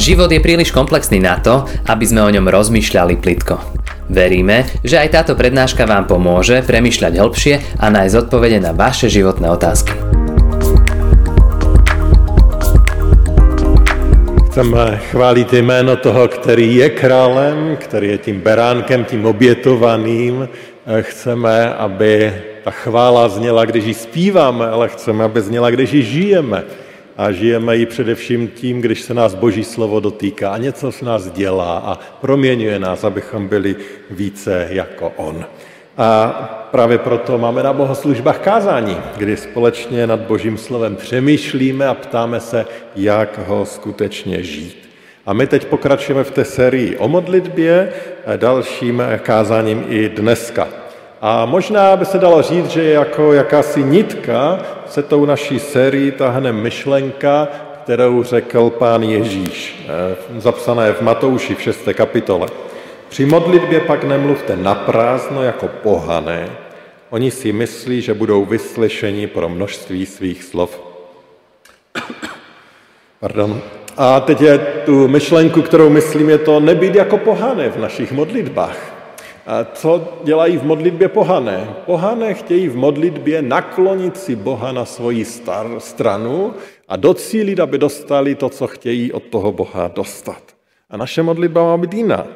Život je príliš komplexný na to, aby sme o ňom rozmýšľali plitko. Veríme, že aj táto prednáška vám pomôže premýšľať hĺbšie a nájsť odpovede na vaše životné otázky. Chceme chválit jméno toho, který je králem, který je tím beránkem, tím obětovaným. Chceme, aby ta chvála zněla, když ji zpíváme, ale chceme, aby zněla, když ji žijeme a žijeme ji především tím, když se nás Boží slovo dotýká a něco s nás dělá a proměňuje nás, abychom byli více jako On. A právě proto máme na bohoslužbách kázání, kdy společně nad Božím slovem přemýšlíme a ptáme se, jak ho skutečně žít. A my teď pokračujeme v té sérii o modlitbě, dalším kázáním i dneska. A možná by se dalo říct, že jako jakási nitka se tou naší sérii tahne myšlenka, kterou řekl pán Ježíš, eh, zapsané v Matouši v 6. kapitole. Při modlitbě pak nemluvte na prázdno jako pohané. Oni si myslí, že budou vyslyšeni pro množství svých slov. Pardon. A teď je tu myšlenku, kterou myslím, je to nebýt jako pohané v našich modlitbách. A co dělají v modlitbě pohané? Pohané chtějí v modlitbě naklonit si Boha na svoji star, stranu a docílit, aby dostali to, co chtějí od toho Boha dostat. A naše modlitba má být jiná.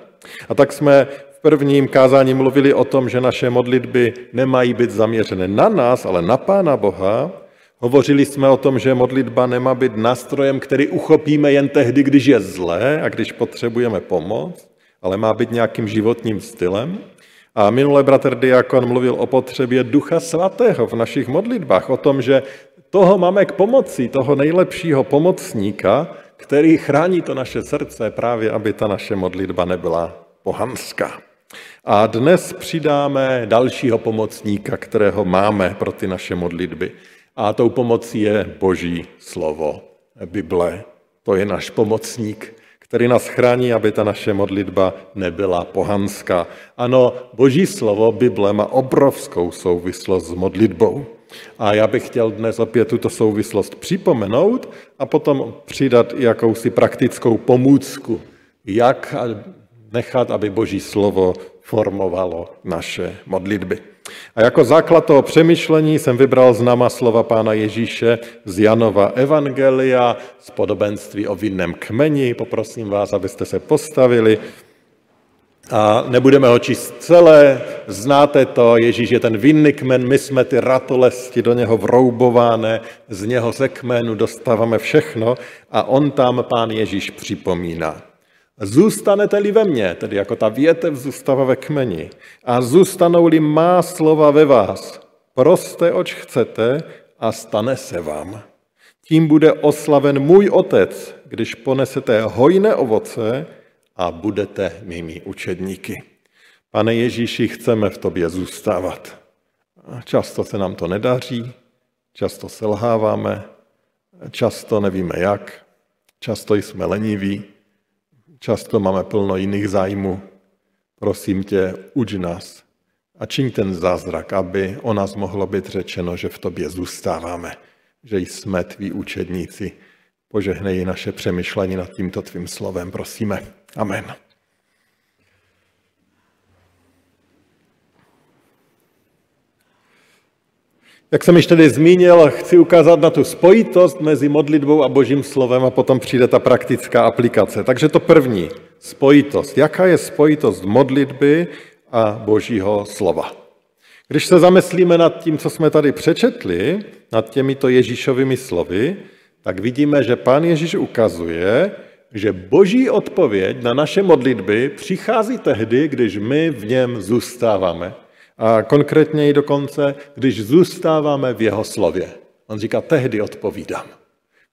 A tak jsme v prvním kázání mluvili o tom, že naše modlitby nemají být zaměřené na nás, ale na Pána Boha. Hovořili jsme o tom, že modlitba nemá být nástrojem, který uchopíme jen tehdy, když je zlé a když potřebujeme pomoc ale má být nějakým životním stylem. A minule bratr Diakon mluvil o potřebě Ducha Svatého v našich modlitbách, o tom, že toho máme k pomoci, toho nejlepšího pomocníka, který chrání to naše srdce právě, aby ta naše modlitba nebyla pohanská. A dnes přidáme dalšího pomocníka, kterého máme pro ty naše modlitby. A tou pomocí je Boží slovo, Bible. To je náš pomocník, který nás chrání, aby ta naše modlitba nebyla pohanská. Ano, Boží slovo, Bible, má obrovskou souvislost s modlitbou. A já bych chtěl dnes opět tuto souvislost připomenout a potom přidat jakousi praktickou pomůcku, jak nechat, aby Boží slovo formovalo naše modlitby. A jako základ toho přemýšlení jsem vybral známa slova pána Ježíše z Janova Evangelia, z podobenství o vinném kmeni. Poprosím vás, abyste se postavili. A nebudeme ho číst celé, znáte to, Ježíš je ten vinný kmen, my jsme ty ratolesti do něho vroubováne, z něho ze kmenu dostáváme všechno a on tam pán Ježíš připomíná. Zůstanete-li ve mně, tedy jako ta větev zůstává ve kmeni, a zůstanou-li má slova ve vás, proste, oč chcete a stane se vám. Tím bude oslaven můj otec, když ponesete hojné ovoce a budete mými učedníky. Pane Ježíši, chceme v tobě zůstávat. Často se nám to nedaří, často selháváme, často nevíme jak, často jsme leniví, Často máme plno jiných zájmů. Prosím tě, uč nás a čiň ten zázrak, aby o nás mohlo být řečeno, že v tobě zůstáváme, že jsme tví učedníci. Požehnej naše přemýšlení nad tímto tvým slovem, prosíme. Amen. Jak jsem již tedy zmínil, chci ukázat na tu spojitost mezi modlitbou a božím slovem a potom přijde ta praktická aplikace. Takže to první, spojitost. Jaká je spojitost modlitby a božího slova? Když se zamyslíme nad tím, co jsme tady přečetli, nad těmito Ježíšovými slovy, tak vidíme, že pán Ježíš ukazuje, že boží odpověď na naše modlitby přichází tehdy, když my v něm zůstáváme. A konkrétně i dokonce, když zůstáváme v jeho slově. On říká, tehdy odpovídám.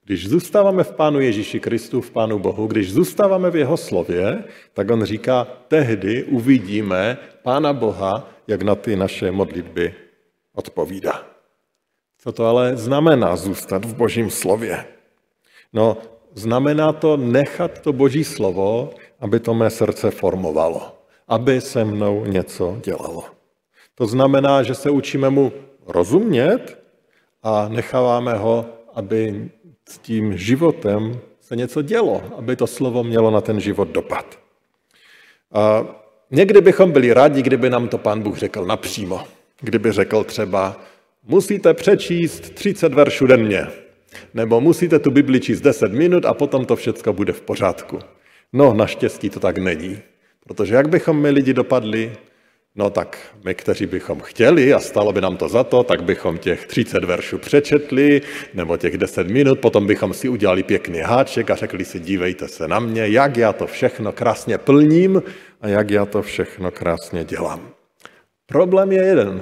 Když zůstáváme v Pánu Ježíši Kristu, v Pánu Bohu, když zůstáváme v jeho slově, tak on říká, tehdy uvidíme Pána Boha, jak na ty naše modlitby odpovídá. Co to ale znamená zůstat v Božím slově? No, znamená to nechat to Boží slovo, aby to mé srdce formovalo, aby se mnou něco dělalo. To znamená, že se učíme mu rozumět a necháváme ho, aby s tím životem se něco dělo, aby to slovo mělo na ten život dopad. A někdy bychom byli rádi, kdyby nám to pán Bůh řekl napřímo. Kdyby řekl třeba, musíte přečíst 30 veršů denně, nebo musíte tu Bibli číst 10 minut a potom to všechno bude v pořádku. No, naštěstí to tak není. Protože jak bychom my lidi dopadli, No tak my, kteří bychom chtěli a stalo by nám to za to, tak bychom těch 30 veršů přečetli, nebo těch 10 minut, potom bychom si udělali pěkný háček a řekli si, dívejte se na mě, jak já to všechno krásně plním a jak já to všechno krásně dělám. Problém je jeden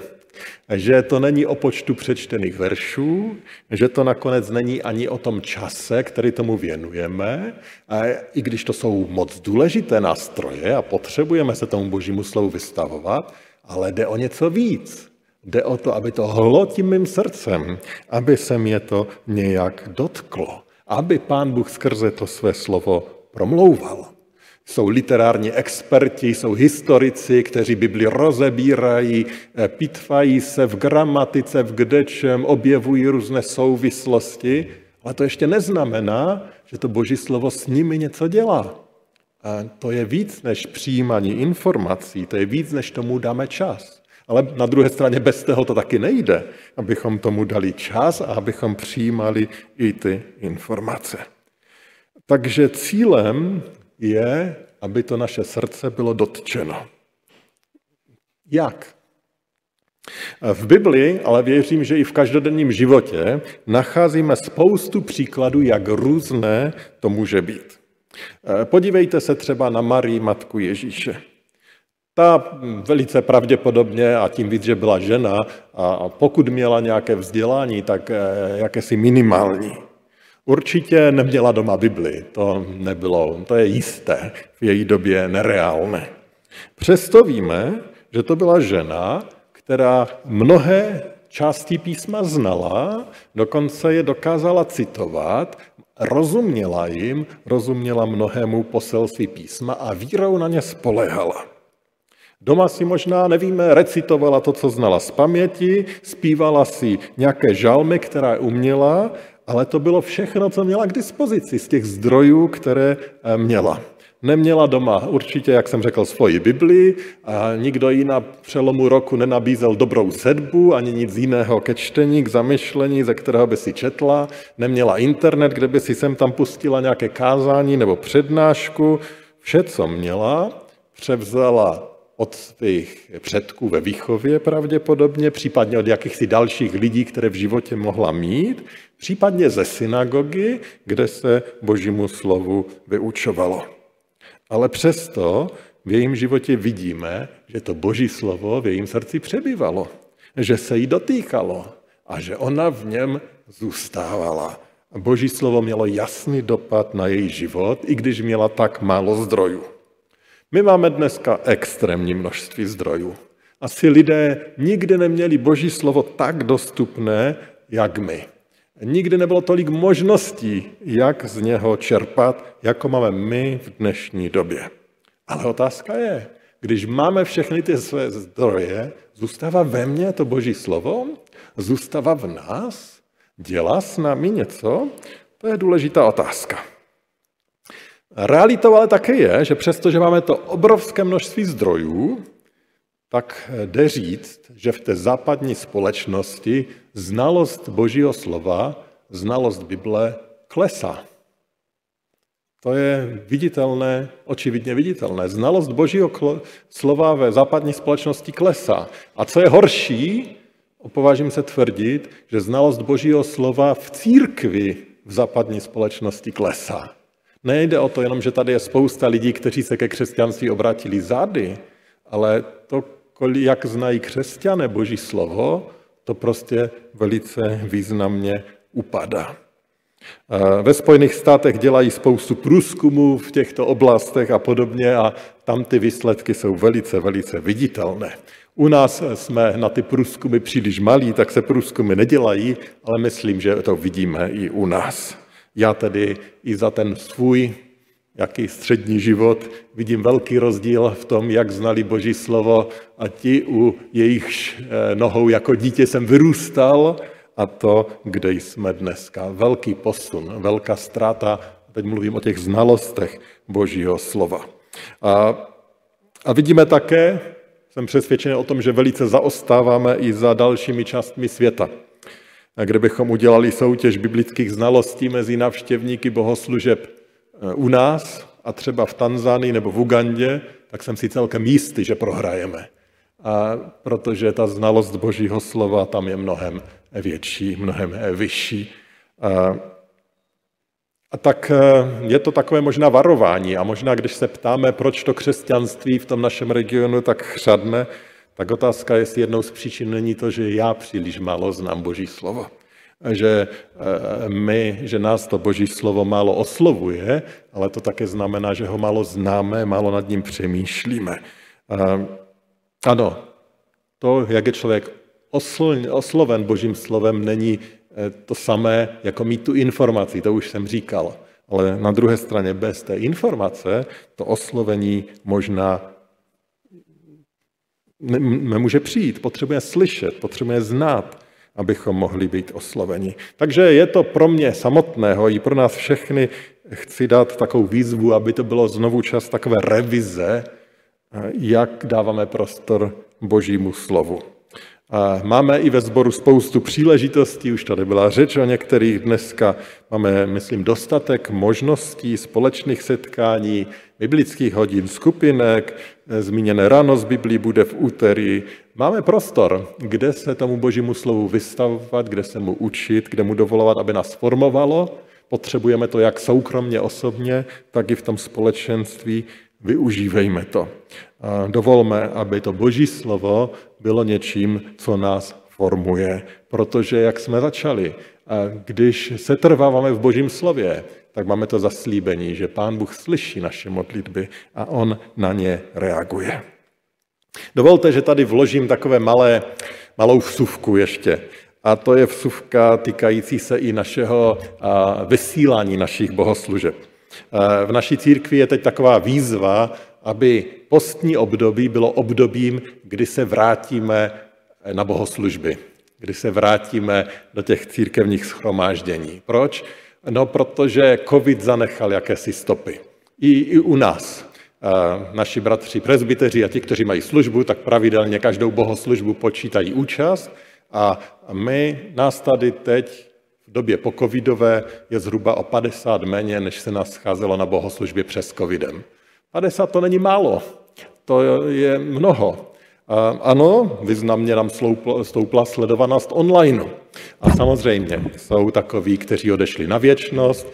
že to není o počtu přečtených veršů, že to nakonec není ani o tom čase, který tomu věnujeme, a i když to jsou moc důležité nástroje a potřebujeme se tomu božímu slovu vystavovat, ale jde o něco víc. Jde o to, aby to hlo tím mým srdcem, aby se mě to nějak dotklo, aby pán Bůh skrze to své slovo promlouval. Jsou literární experti, jsou historici, kteří Bibli rozebírají, eh, pitvají se v gramatice, v kdečem, objevují různé souvislosti, ale to ještě neznamená, že to Boží slovo s nimi něco dělá. A to je víc než přijímání informací, to je víc, než tomu dáme čas. Ale na druhé straně bez toho to taky nejde, abychom tomu dali čas a abychom přijímali i ty informace. Takže cílem je, aby to naše srdce bylo dotčeno. Jak? V Biblii, ale věřím, že i v každodenním životě, nacházíme spoustu příkladů, jak různé to může být. Podívejte se třeba na Marii, matku Ježíše. Ta velice pravděpodobně, a tím víc, že byla žena, a pokud měla nějaké vzdělání, tak eh, jakési minimální. Určitě neměla doma Bibli, to nebylo, to je jisté, v její době nereálné. Přesto víme, že to byla žena, která mnohé části písma znala, dokonce je dokázala citovat, rozuměla jim, rozuměla mnohému poselství písma a vírou na ně spolehala. Doma si možná, nevíme, recitovala to, co znala z paměti, zpívala si nějaké žalmy, které uměla, ale to bylo všechno, co měla k dispozici z těch zdrojů, které eh, měla. Neměla doma určitě, jak jsem řekl, svoji Biblii a nikdo jí na přelomu roku nenabízel dobrou sedbu, ani nic jiného ke čtení, k zamyšlení, ze kterého by si četla. Neměla internet, kde by si sem tam pustila nějaké kázání nebo přednášku. Vše, co měla, převzala od svých předků ve výchově pravděpodobně, případně od jakýchsi dalších lidí, které v životě mohla mít, případně ze synagogy, kde se božímu slovu vyučovalo. Ale přesto v jejím životě vidíme, že to boží slovo v jejím srdci přebývalo, že se jí dotýkalo a že ona v něm zůstávala. Boží slovo mělo jasný dopad na její život, i když měla tak málo zdrojů. My máme dneska extrémní množství zdrojů. Asi lidé nikdy neměli boží slovo tak dostupné, jak my. Nikdy nebylo tolik možností, jak z něho čerpat, jako máme my v dnešní době. Ale otázka je, když máme všechny ty své zdroje, zůstává ve mně to boží slovo? Zůstává v nás? Dělá s námi něco? To je důležitá otázka. Realitou ale také je, že přestože máme to obrovské množství zdrojů, tak jde říct, že v té západní společnosti znalost Božího slova, znalost Bible klesá. To je viditelné, očividně viditelné. Znalost Božího slova ve západní společnosti klesá. A co je horší, opovážím se tvrdit, že znalost Božího slova v církvi v západní společnosti klesá. Nejde o to jenom, že tady je spousta lidí, kteří se ke křesťanství obrátili zády, ale to, jak znají křesťané Boží slovo, to prostě velice významně upadá. Ve Spojených státech dělají spoustu průzkumů v těchto oblastech a podobně a tam ty výsledky jsou velice, velice viditelné. U nás jsme na ty průzkumy příliš malí, tak se průzkumy nedělají, ale myslím, že to vidíme i u nás. Já tedy i za ten svůj jaký střední život vidím velký rozdíl v tom, jak znali Boží slovo a ti u jejich eh, nohou jako dítě jsem vyrůstal a to, kde jsme dneska. Velký posun, velká ztráta Teď mluvím o těch znalostech Božího slova. A, a vidíme také, jsem přesvědčen o tom, že velice zaostáváme i za dalšími částmi světa. A kdybychom udělali soutěž biblických znalostí mezi navštěvníky bohoslužeb eh, u nás a třeba v Tanzánii nebo v Ugandě, tak jsem si celkem jistý, že prohrajeme. A protože ta znalost Božího slova tam je mnohem větší, mnohem vyšší. A, a tak eh, je to takové možná varování a možná, když se ptáme, proč to křesťanství v tom našem regionu tak chřadne, tak otázka, jestli jednou z příčin není to, že já příliš málo znám Boží slovo. Že eh, my, že nás to Boží slovo málo oslovuje, ale to také znamená, že ho málo známe, málo nad ním přemýšlíme. Ano, to, jak je člověk osloven Božím slovem, není eh, to samé, jako mít tu informaci, to už jsem říkal. Ale na druhé straně bez té informace to oslovení možná nemůže přijít. Potřebuje slyšet, potřebuje znát, abychom mohli být osloveni. Takže je to pro mě samotného i pro nás všechny chci dát takovou výzvu, aby to bylo znovu čas takové revize, jak dáváme prostor Božímu slovu. A máme i ve sboru spoustu příležitostí, už tady byla řeč o některých dneska. Máme, myslím, dostatek možností společných setkání, biblických hodin, skupinek, zmíněné ráno z Biblí bude v úterý. Máme prostor, kde se tomu božímu slovu vystavovat, kde se mu učit, kde mu dovolovat, aby nás formovalo. Potřebujeme to jak soukromně, osobně, tak i v tom společenství. Využívejme to. Dovolme, aby to boží slovo bylo něčím, co nás formuje. Protože, jak jsme začali, když se trváváme v božím slově, tak máme to zaslíbení, že Pán Bůh slyší naše modlitby a On na ně reaguje. Dovolte, že tady vložím takové malé, malou vsuvku ještě. A to je vsuvka týkající se i našeho vysílání našich bohoslužeb. V naší církvi je teď taková výzva, aby postní období bylo obdobím, kdy se vrátíme na bohoslužby, kdy se vrátíme do těch církevních schromáždění. Proč? No, protože covid zanechal jakési stopy. I, i u nás. Naši bratři prezbyteři a ti, kteří mají službu, tak pravidelně každou bohoslužbu počítají účast a my, nás tady teď v době pocovidové je zhruba o 50 méně, než se nás scházelo na bohoslužbě přes covidem. 50 to není málo, to je mnoho. Ano, významně nám stoupla sledovanost online. A samozřejmě jsou takoví, kteří odešli na věčnost,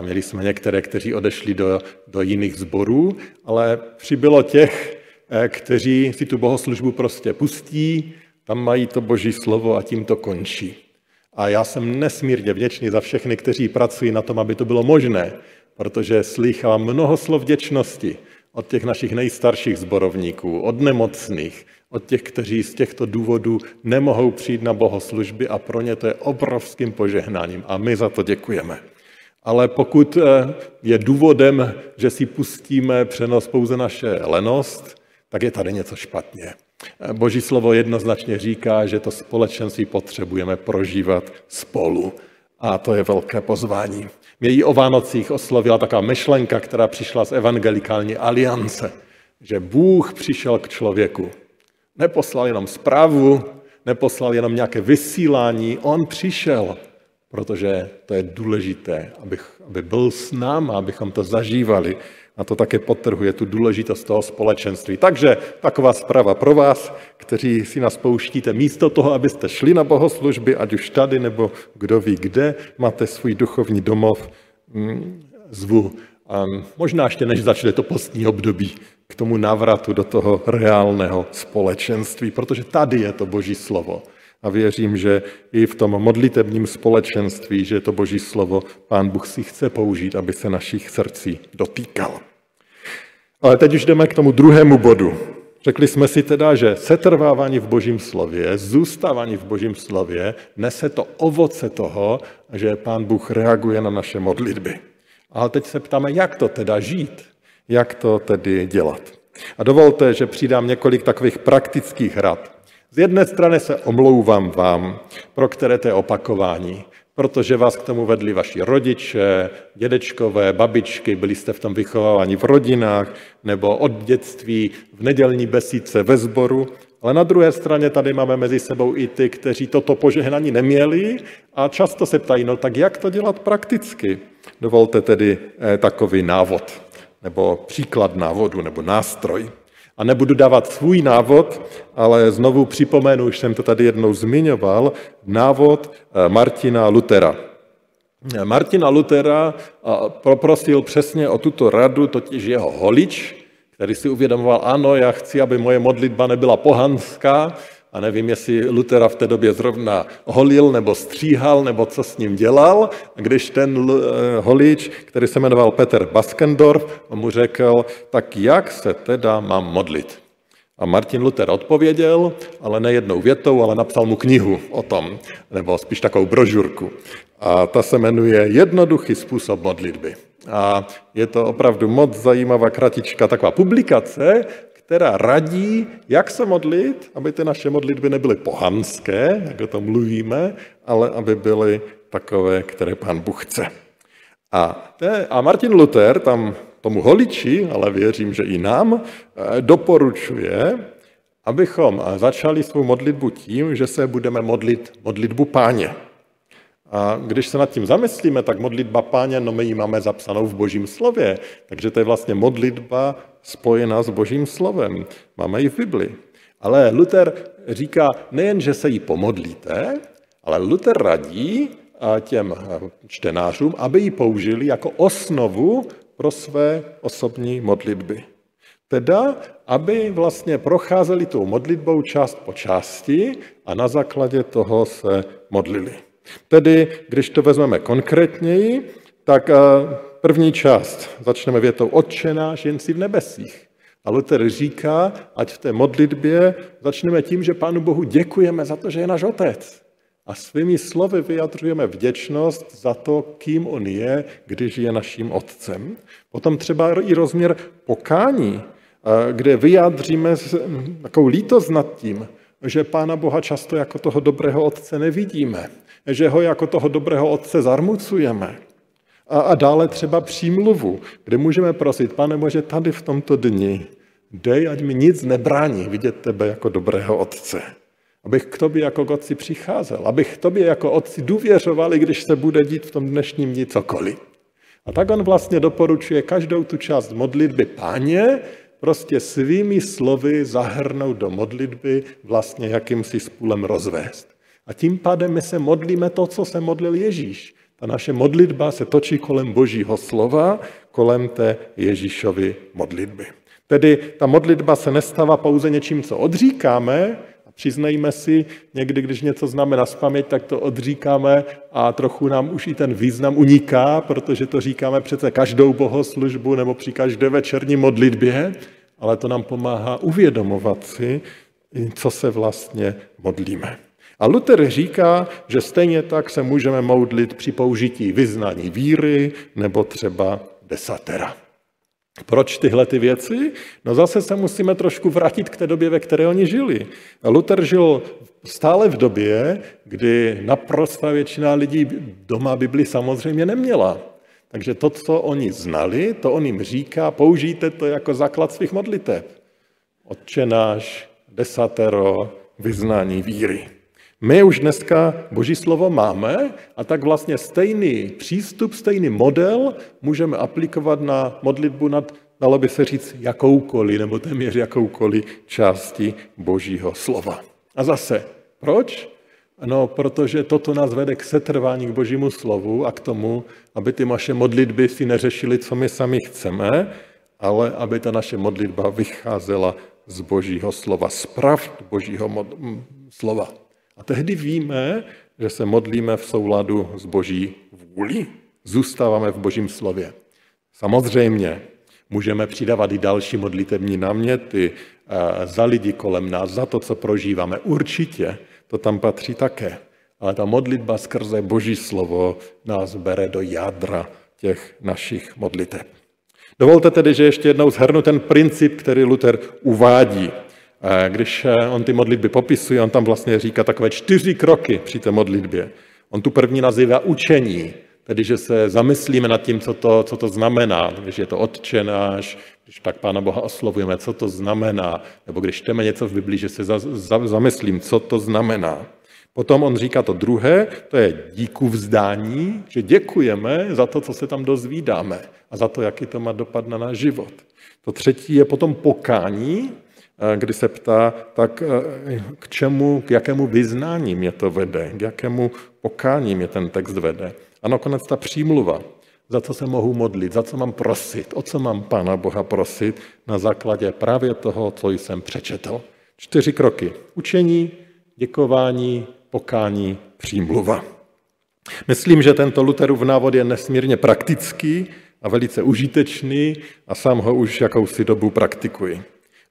měli jsme některé, kteří odešli do, do jiných zborů, ale přibylo těch, eh, kteří si tu bohoslužbu prostě pustí, tam mají to boží slovo a tím to končí. A já jsem nesmírně vděčný za všechny, kteří pracují na tom, aby to bylo možné, protože slychám mnoho slov vděčnosti od těch našich nejstarších zborovníků, od nemocných, od těch, kteří z těchto důvodů nemohou přijít na bohoslužby a pro ně to je obrovským požehnáním a my za to děkujeme. Ale pokud eh, je důvodem, že si pustíme přenos pouze naše lenost, tak je tady něco špatně. Boží slovo jednoznačně říká, že to společenství potřebujeme prožívat spolu. A to je velké pozvání. Mě o Vánocích oslovila taková myšlenka, která přišla z evangelikální aliance, že Bůh přišel k člověku. Neposlal jenom zprávu, neposlal jenom nějaké vysílání, on přišel, protože to je důležité, abych, aby byl s náma, abychom to zažívali. A to také potrhuje tu důležitost toho společenství. Takže taková zpráva pro vás, kteří si nás pouštíte místo toho, abyste šli na bohoslužby, ať už tady nebo kdo ví kde, máte svůj duchovní domov, mm, zvu. A možná ještě než začne to postní období, k tomu návratu do toho reálného společenství, protože tady je to Boží slovo. A věřím, že i v tom modlitebním společenství, že to Boží slovo Pán Bůh si chce použít, aby se našich srdcí dotýkal. Ale teď už jdeme k tomu druhému bodu. Řekli jsme si teda, že setrvávání v Božím slově, zůstávání v Božím slově, nese to ovoce toho, že Pán Bůh reaguje na naše modlitby. Ale teď se ptáme, jak to teda žít, jak to tedy dělat. A dovolte, že přidám několik takových praktických rad. Z jedné strany se omlouvám vám, pro které to je opakování. Protože vás k tomu vedli vaši rodiče, dědečkové, babičky, byli jste v tom vychováváni v rodinách nebo od dětství v nedělní besídce ve sboru. Ale na druhé straně tady máme mezi sebou i ty, kteří toto požehnání neměli a často se ptají, no tak jak to dělat prakticky? Dovolte tedy eh, takový návod, nebo příklad návodu, nebo nástroj. A nebudu dávat svůj návod, ale znovu připomenu, už jsem to tady jednou zmiňoval, návod eh, Martina Lutera. Martina Lutera eh, poprosil přesně o tuto radu, totiž jeho holič, který si uvědomoval, ano, já chci, aby moje modlitba nebyla pohanská, a nevím, jestli Lutera v té době zrovna holil nebo stříhal, nebo co s ním dělal. Když ten eh, holič, který se jmenoval Peter Baskendorf, mu řekl, tak jak se teda mám modlit? A Martin Luther odpověděl, ale ne jednou větou, ale napsal mu knihu o tom, nebo spíš takovou brožurku. A ta se jmenuje Jednoduchý způsob modlitby. A je to opravdu moc zajímavá kratička taková publikace, která radí, jak se modlit, aby ty naše modlitby nebyly pohanské, jak o tom mluvíme, ale aby byly takové, které pán Bůh chce. A, te, a Martin Luther tam tomu holiči, ale věřím, že i nám, eh, doporučuje, abychom začali svou modlitbu tím, že se budeme modlit modlitbu páně. A když se nad tím zamyslíme, tak modlitba páně, no my ji máme zapsanou v božím slově. Takže to je vlastně modlitba spojená s božím slovem. Máme ji v Bibli. Ale Luther říká nejen, že se jí pomodlíte, ale Luther radí těm čtenářům, aby ji použili jako osnovu pro své osobní modlitby. Teda, aby vlastně procházeli tou modlitbou část po části a na základě toho se modlili. Tedy, když to vezmeme konkrétněji, tak eh, první část začneme větou Otče náš, jen si v nebesích. A Luther říká, ať v té modlitbě začneme tím, že Pánu Bohu děkujeme za to, že je náš Otec. A svými slovy vyjadřujeme vděčnost za to, kým On je, když je naším Otcem. Potom třeba i rozměr pokání, eh, kde vyjádříme takovou lítost nad tím, že Pána Boha často jako toho dobrého Otce nevidíme že ho jako toho dobrého otce zarmucujeme. A, a dále třeba přímluvu, kde můžeme prosit, pane Bože, tady v tomto dni, dej, ať mi nic nebrání vidět tebe jako dobrého otce. Abych k tobě jako k otci přicházel, abych k tobě jako otci důvěřoval, i když se bude dít v tom dnešním dni cokoliv. A tak on vlastně doporučuje každou tu část modlitby páně, prostě svými slovy zahrnout do modlitby vlastně jakýmsi spůlem rozvést. A tím pádem my se modlíme to, co se modlil Ježíš. Ta naše modlitba se točí kolem Božího slova, kolem té Ježíšovy modlitby. Tedy ta modlitba se nestává pouze něčím, co odříkáme, a přiznejme si, někdy, když něco známe na spaměť, tak to odříkáme a trochu nám už i ten význam uniká, protože to říkáme přece každou bohoslužbu nebo při každé večerní modlitbě, ale to nám pomáhá uvědomovat si, co se vlastně modlíme. A Luther říká, že stejně tak se můžeme modlit při použití vyznání víry nebo třeba desatera. Proč tyhle ty věci? No zase se musíme trošku vrátit k té době, ve které oni žili. Luther žil stále v době, kdy naprostá většina lidí doma Bibli samozřejmě neměla. Takže to, co oni znali, to on jim říká, použijte to jako základ svých modliteb. Otče náš, desatero, vyznání víry. My už dneska Boží slovo máme a tak vlastně stejný přístup, stejný model můžeme aplikovat na modlitbu nad, dalo by se říct, jakoukoliv nebo téměř jakoukoliv části Božího slova. A zase, proč? No, protože toto nás vede k setrvání k Božímu slovu a k tomu, aby ty naše modlitby si neřešily, co my sami chceme, ale aby ta naše modlitba vycházela z Božího slova, z pravd Božího mod- slova. A tehdy víme, že se modlíme v souladu s boží vůli, zůstáváme v božím slově. Samozřejmě můžeme přidávat i další modlitební náměty eh, za lidi kolem nás, za to, co prožíváme. Určitě to tam patří také. Ale ta modlitba skrze boží slovo nás bere do jádra těch našich modliteb. Dovolte tedy, že ještě jednou zhrnu ten princip, který Luther uvádí když eh, on ty modlitby popisuje, on tam vlastně říká takové čtyři kroky při té modlitbě. On tu první nazývá učení, tedy že se zamyslíme nad tím, co to, co to znamená. Když je to odčenáš, když tak Pána Boha oslovujeme, co to znamená, nebo když čteme něco v Biblii, že se za, za, zamyslím, co to znamená. Potom on říká to druhé, to je díku vzdání, že děkujeme za to, co se tam dozvídáme a za to, jaký to má dopad na náš život. To třetí je potom pokání, eh, kdy se ptá, tak eh, k čemu, k jakému vyznání mě to vede, k jakému pokání mě ten text vede. A nakonec ta přímluva, za co se mohu modlit, za co mám prosit, o co mám Pána Boha prosit na základě právě toho, co jsem přečetl. Čtyři kroky. Učení, děkování, pokání, přímluva. Myslím, že tento Luterův návod je nesmírně praktický a velice užitečný a sám ho už jakousi dobu praktikuji.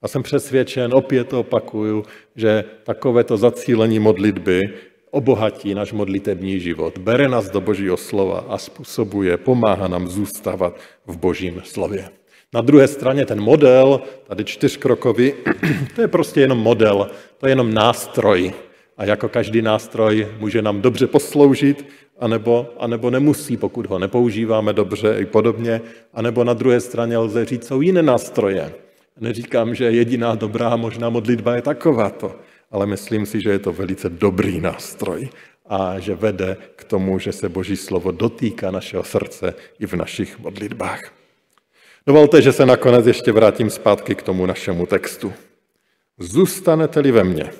A jsem přesvědčen, opět to opakuju, že takovéto zacílení modlitby obohatí náš modlitební život, bere nás do Božího slova a způsobuje, pomáhá nám zůstávat v Božím slově. Na druhé straně ten model, tady čtyřkrokový, to je prostě jenom model, to je jenom nástroj. A jako každý nástroj může nám dobře posloužit, anebo, anebo nemusí, pokud ho nepoužíváme dobře i podobně, anebo na druhé straně lze říct, jsou jiné nástroje. Neříkám, že jediná dobrá možná modlitba je takováto ale myslím si, že je to velice dobrý nástroj a že vede k tomu, že se Boží slovo dotýká našeho srdce i v našich modlitbách. Dovolte, že se nakonec ještě vrátím zpátky k tomu našemu textu. Zůstanete-li ve mně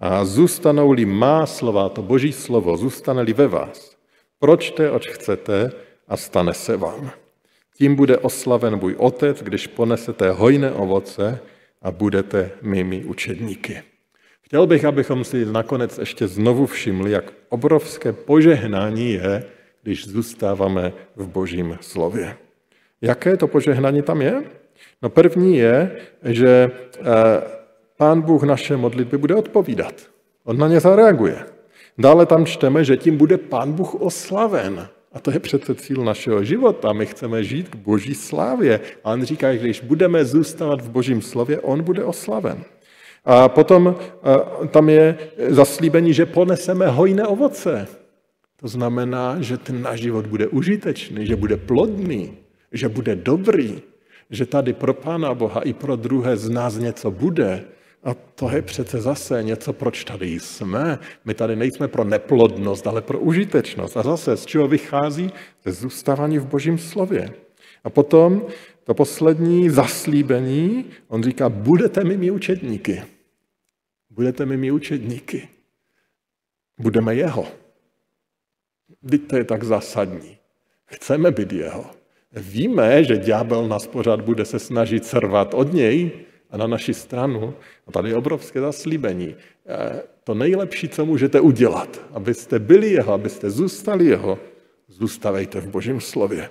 a zůstanou-li má slova, to Boží slovo, zůstane-li ve vás, pročte, oč chcete a stane se vám. Tím bude oslaven můj otec, když ponesete hojné ovoce a budete mými učedníky. Chtěl bych, abychom si nakonec ještě znovu všimli, jak obrovské požehnání je, když zůstáváme v Božím slově. Jaké to požehnání tam je? No první je, že eh, Pán Bůh naše modlitby bude odpovídat. On na ně zareaguje. Dále tam čteme, že tím bude Pán Bůh oslaven. A to je přece cíl našeho života. My chceme žít k Boží slávě. A on říká, že když budeme zůstávat v Božím slově, on bude oslaven. A potom tam je zaslíbení, že poneseme hojné ovoce. To znamená, že ten náš život bude užitečný, že bude plodný, že bude dobrý, že tady pro Pána Boha i pro druhé z nás něco bude. A to je přece zase něco, proč tady jsme. My tady nejsme pro neplodnost, ale pro užitečnost. A zase, z čeho vychází? Ze zůstávání v Božím slově. A potom to poslední zaslíbení, on říká, budete mými učedníky. Budete mými učedníky. Budeme jeho. Vždyť to je tak zásadní. Chceme být jeho. Víme, že ďábel nás pořád bude se snažit srvat od něj a na naši stranu. A tady je obrovské zaslíbení. E, to nejlepší, co můžete udělat, abyste byli jeho, abyste zůstali jeho, zůstavejte v Božím slově.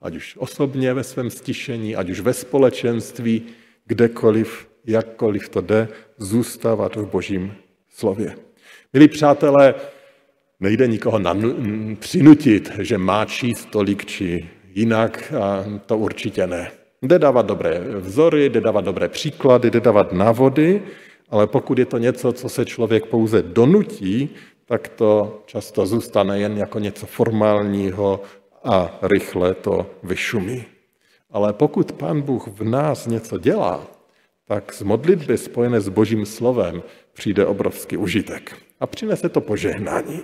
Ať už osobně ve svém stišení, ať už ve společenství, kdekoliv jakkoliv to jde, zůstávat v božím slově. Milí přátelé, nejde nikoho přinutit, že má číst tolik či jinak, a to určitě ne. Jde dávat dobré vzory, jde dávat dobré příklady, jde dávat návody, ale pokud je to něco, co se člověk pouze donutí, tak to často zůstane jen jako něco formálního a rychle to vyšumí. Ale pokud Pán Bůh v nás něco dělá, tak z modlitby spojené s Božím slovem přijde obrovský užitek. A přinese to požehnání.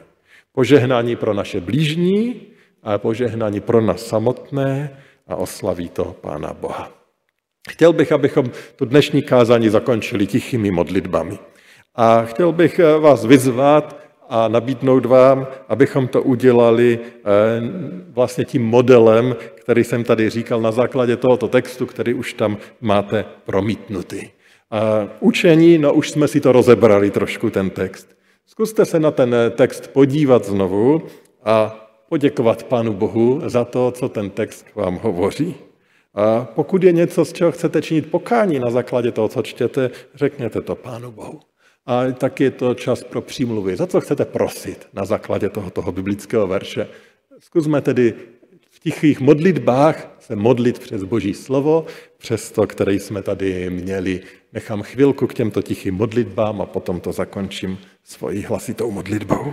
Požehnání pro naše blížní a požehnání pro nás samotné a oslaví to Pána Boha. Chtěl bych, abychom tu dnešní kázání zakončili tichými modlitbami. A chtěl bych vás vyzvat, a nabídnout vám, abychom to udělali eh, vlastně tím modelem, který jsem tady říkal na základě tohoto textu, který už tam máte promítnutý. A učení, no už jsme si to rozebrali trošku, ten text. Zkuste se na ten text podívat znovu a poděkovat Pánu Bohu za to, co ten text vám hovoří. A pokud je něco, z čeho chcete činit pokání na základě toho, co čtěte, řekněte to Pánu Bohu. A tak je to čas pro přímluvy. Za co chcete prosit na základě toho, toho biblického verše? Zkusme tedy v tichých modlitbách se modlit přes Boží slovo, přes to, které jsme tady měli. Nechám chvilku k těmto tichým modlitbám a potom to zakončím svojí hlasitou modlitbou.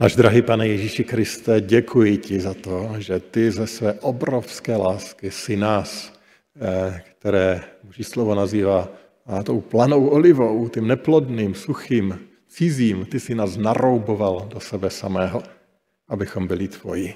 Náš drahý pane Ježíši Kriste, děkuji ti za to, že ty ze své obrovské lásky si nás, eh, které Boží slovo nazývá a tou planou olivou, tím neplodným, suchým, cizím, ty si nás narouboval do sebe samého, abychom byli tvoji.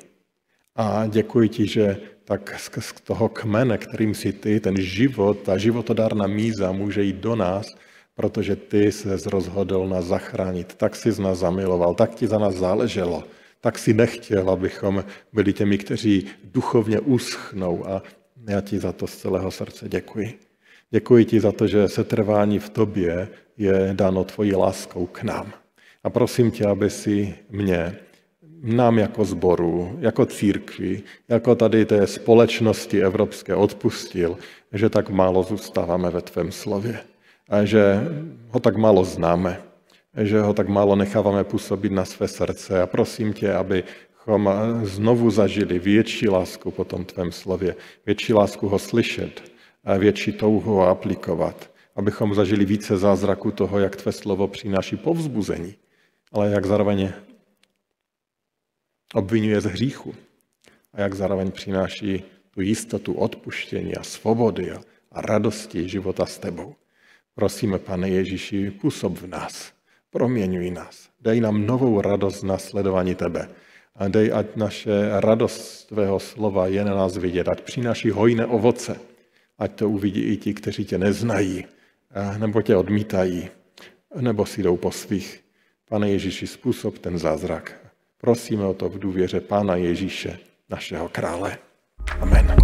A děkuji ti, že tak z toho kmene, kterým si ty, ten život, ta životodárna míza může jít do nás, protože ty se rozhodl nás zachránit. Tak si z nás zamiloval, tak ti za nás záleželo. Tak si nechtěl, abychom byli těmi, kteří duchovně uschnou a já ti za to z celého srdce děkuji. Děkuji ti za to, že setrvání v tobě je dáno tvojí láskou k nám. A prosím tě, aby si mě, nám jako zboru, jako církvi, jako tady té společnosti evropské odpustil, že tak málo zůstáváme ve tvém slově že ho tak málo známe, že ho tak málo necháváme působit na své srdce. A prosím tě, abychom znovu zažili větší lásku po tom tvém slově, větší lásku ho slyšet, a větší touhu ho aplikovat, abychom zažili více zázraku toho, jak tvé slovo přináší povzbuzení, ale jak zároveň obvinuje z hříchu a jak zároveň přináší tu jistotu odpuštění a svobody a radosti života s tebou. Prosíme, pane Ježíši, působ v nás, proměňuj nás, dej nám novou radost z nasledování tebe. A dej, ať naše radost tvého slova je na nás vidět, ať přináší hojné ovoce, ať to uvidí i ti, kteří tě neznají, nebo tě odmítají, nebo si jdou po svých. Pane Ježíši, způsob ten zázrak. Prosíme o to v důvěře Pána Ježíše, našeho krále. Amen.